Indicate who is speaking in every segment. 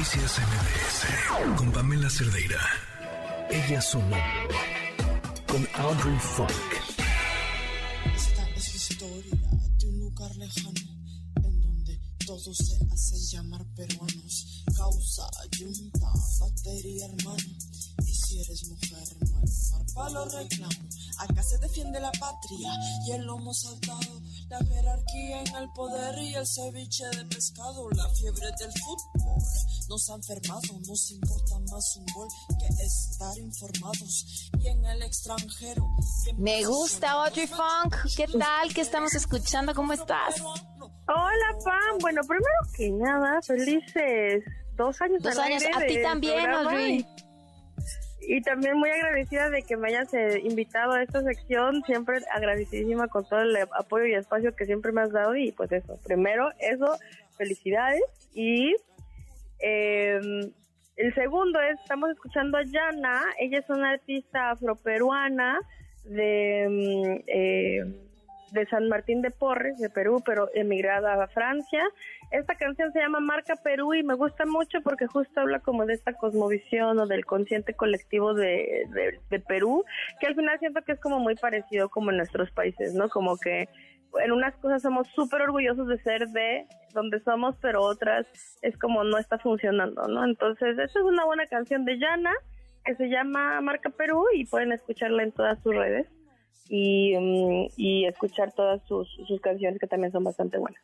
Speaker 1: Noticias MBS con Pamela Cerdeira. Ella sonando con Audrey Funk.
Speaker 2: Esta es la historia de un lugar lejano en donde todos se hacen llamar peruanos. Causa, yunta, batería, hermano. Y si eres mujer, mal, palo reclamo. Acá se defiende la patria y el lomo saltado. La jerarquía en el poder y el ceviche de pescado. La fiebre del fútbol nos ha enfermado. Nos importa más un gol que estar informados. Y en el extranjero.
Speaker 3: Me gusta Audrey Funk. ¿Qué tal? ¿Qué estamos escuchando? ¿Cómo estás?
Speaker 4: Hola, Pam. Bueno, primero que nada, felices dos años
Speaker 3: Dos años. A ti también, Audrey.
Speaker 4: Y, y también muy agradecida de que me hayas eh, invitado a esta sección. Siempre agradecidísima con todo el apoyo y espacio que siempre me has dado. Y pues eso, primero, eso, felicidades. Y eh, el segundo es, estamos escuchando a Yana. Ella es una artista afroperuana de, mm, eh, de San Martín de Porres, de Perú, pero emigrada a Francia. Esta canción se llama Marca Perú y me gusta mucho porque justo habla como de esta cosmovisión o del consciente colectivo de, de, de Perú, que al final siento que es como muy parecido como en nuestros países, ¿no? Como que en unas cosas somos súper orgullosos de ser de donde somos, pero otras es como no está funcionando, ¿no? Entonces, esta es una buena canción de Yana que se llama Marca Perú y pueden escucharla en todas sus redes y, mm, y escuchar todas sus, sus canciones que también son bastante buenas.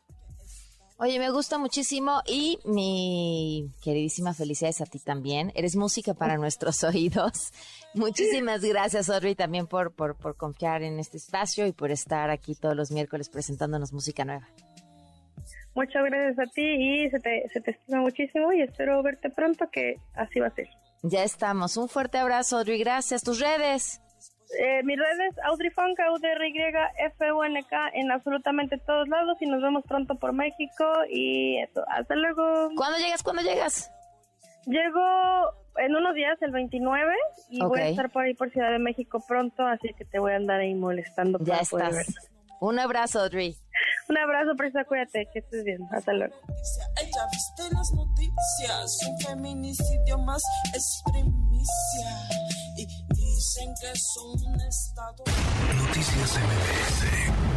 Speaker 3: Oye, me gusta muchísimo y mi queridísima felicidades a ti también. Eres música para nuestros oídos. Muchísimas gracias, Audrey, también por, por, por confiar en este espacio y por estar aquí todos los miércoles presentándonos música nueva.
Speaker 4: Muchas gracias a ti y se te, se te estima muchísimo y espero verte pronto que así va a ser.
Speaker 3: Ya estamos. Un fuerte abrazo, Audrey. Gracias. Tus redes.
Speaker 4: Eh, mis redes, Audrey Funk, A-U-D-R-Y-F-U-N-K en absolutamente todos lados y nos vemos pronto por México y eso, hasta luego.
Speaker 3: ¿Cuándo llegas? ¿Cuándo llegas?
Speaker 4: Llego en unos días, el 29, y voy a estar por ahí por Ciudad de México pronto, así que te voy a andar ahí molestando.
Speaker 3: Ya
Speaker 4: para poder
Speaker 3: estás. Un abrazo, Audrey.
Speaker 4: Un abrazo, Prisa, cuídate, que estés bien. Hasta luego.
Speaker 2: Ella viste las noticias, un feminicidio más es primicia.
Speaker 1: Noticias MBS